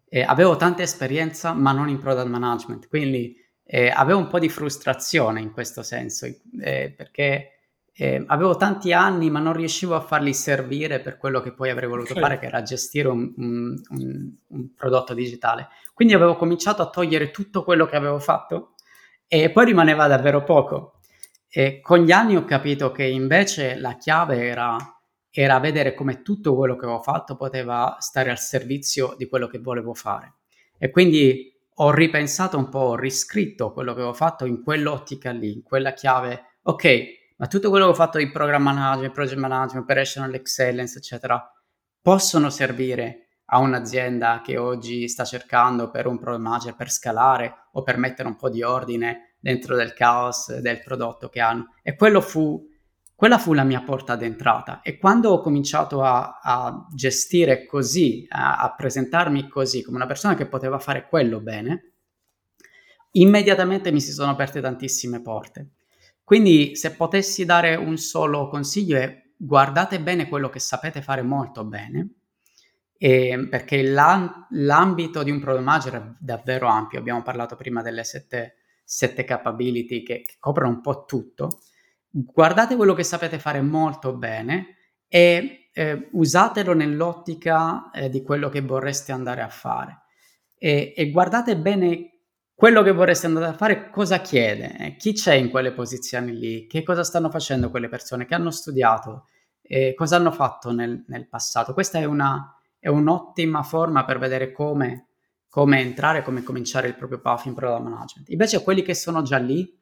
Eh, avevo tanta esperienza, ma non in product management, quindi eh, avevo un po' di frustrazione in questo senso, eh, perché eh, avevo tanti anni, ma non riuscivo a farli servire per quello che poi avrei voluto okay. fare, che era gestire un, un, un, un, prodotto digitale. Quindi avevo cominciato a togliere tutto quello che avevo fatto e poi rimaneva davvero poco. E con gli anni ho capito che invece la chiave era, era vedere come tutto quello che avevo fatto poteva stare al servizio di quello che volevo fare. E quindi ho ripensato un po', ho riscritto quello che avevo fatto in quell'ottica lì, in quella chiave. Ok, ma tutto quello che ho fatto di program management, project management, operational excellence, eccetera, possono servire a un'azienda che oggi sta cercando per un program manager per scalare o per mettere un po' di ordine dentro del caos del prodotto che hanno. E fu, quella fu la mia porta d'entrata. E quando ho cominciato a, a gestire così, a, a presentarmi così, come una persona che poteva fare quello bene, immediatamente mi si sono aperte tantissime porte. Quindi se potessi dare un solo consiglio è guardate bene quello che sapete fare molto bene, eh, perché l'am- l'ambito di un product manager è davvero ampio. Abbiamo parlato prima delle sette, sette capability che, che, coprono un po' tutto. Guardate quello che sapete fare molto bene e eh, usatelo nell'ottica eh, di quello che vorreste andare a fare. E, e guardate bene quello che vorresti andare a fare cosa chiede? Eh, chi c'è in quelle posizioni lì? Che cosa stanno facendo quelle persone? Che hanno studiato? Eh, cosa hanno fatto nel, nel passato? Questa è, una, è, un'ottima forma per vedere come, come entrare, come cominciare il proprio path in product management. Invece quelli che sono già lì,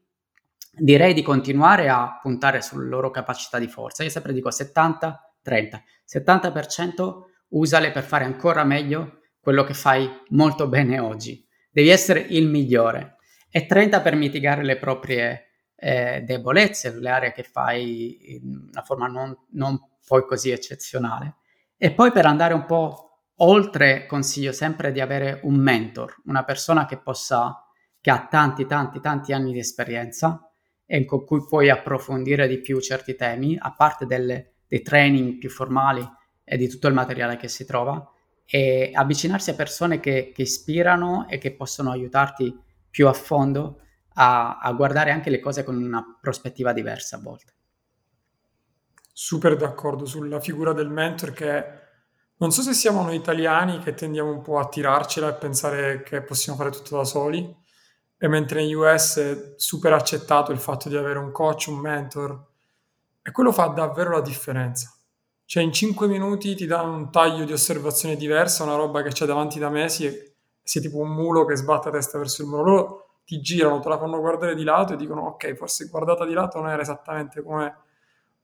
direi di continuare a puntare sulle loro capacità di forza. Io sempre dico 70-30. 70% usale per fare ancora meglio quello che fai molto bene oggi devi essere il migliore e 30 per mitigare le proprie eh, debolezze, le aree che fai in una forma non, non poi così eccezionale. E poi per andare un po' oltre, consiglio sempre di avere un mentor, una persona che possa, che ha tanti, tanti, tanti anni di esperienza e con cui puoi approfondire di più certi temi, a parte delle, dei training più formali e di tutto il materiale che si trova, e avvicinarsi a persone che, che ispirano e che possono aiutarti più a fondo a, a, guardare anche le cose con una prospettiva diversa a volte. Super d'accordo sulla figura del mentor che non so se siamo noi italiani che tendiamo un po' a tirarcela e pensare che possiamo fare tutto da soli, e mentre negli US è super accettato il fatto di avere un coach, un mentor, e quello fa davvero la differenza. Cioè in 5 minuti ti dà un taglio di osservazione diversa, una roba che c'è davanti da mesi e sei tipo un mulo che sbatte a testa verso il muro. Loro ti girano, te la fanno guardare di lato e dicono ok, forse guardata di lato non era esattamente come,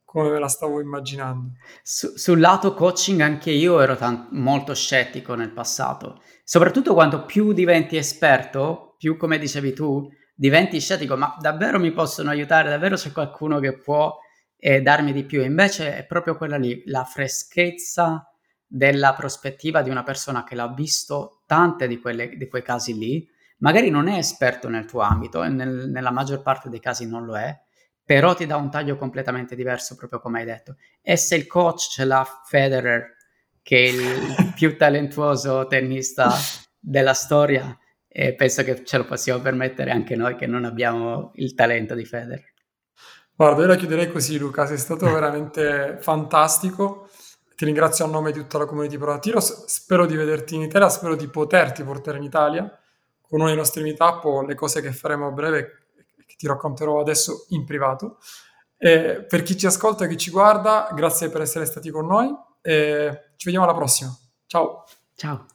come me la stavo immaginando. Su, sul lato coaching anche io ero tan- molto scettico nel passato, soprattutto quando più diventi esperto, più come dicevi tu, diventi scettico, ma davvero mi possono aiutare, davvero c'è qualcuno che può e darmi di più. Invece è proprio quella lì, la freschezza della prospettiva di una persona che l'ha visto tante di, quelle, di quei casi lì, magari non è esperto nel tuo ambito e nel, nella maggior parte dei casi non lo è, però ti dà un taglio completamente diverso, proprio come hai detto. E se il coach ce l'ha Federer, che è il [LAUGHS] più talentuoso tennista della storia, e penso che ce lo possiamo permettere anche noi che non abbiamo il talento di Federer. Guarda, io la chiuderei così, Luca, sei stato [LAUGHS] veramente fantastico. Ti ringrazio a nome di tutta la community Pro Spero di vederti in Italia, spero di poterti portare in Italia con uno dei nostri meetup o le cose che faremo a breve che ti racconterò adesso in privato. E per chi ci ascolta e chi ci guarda, grazie per essere stati con noi e ci vediamo alla prossima. Ciao. Ciao.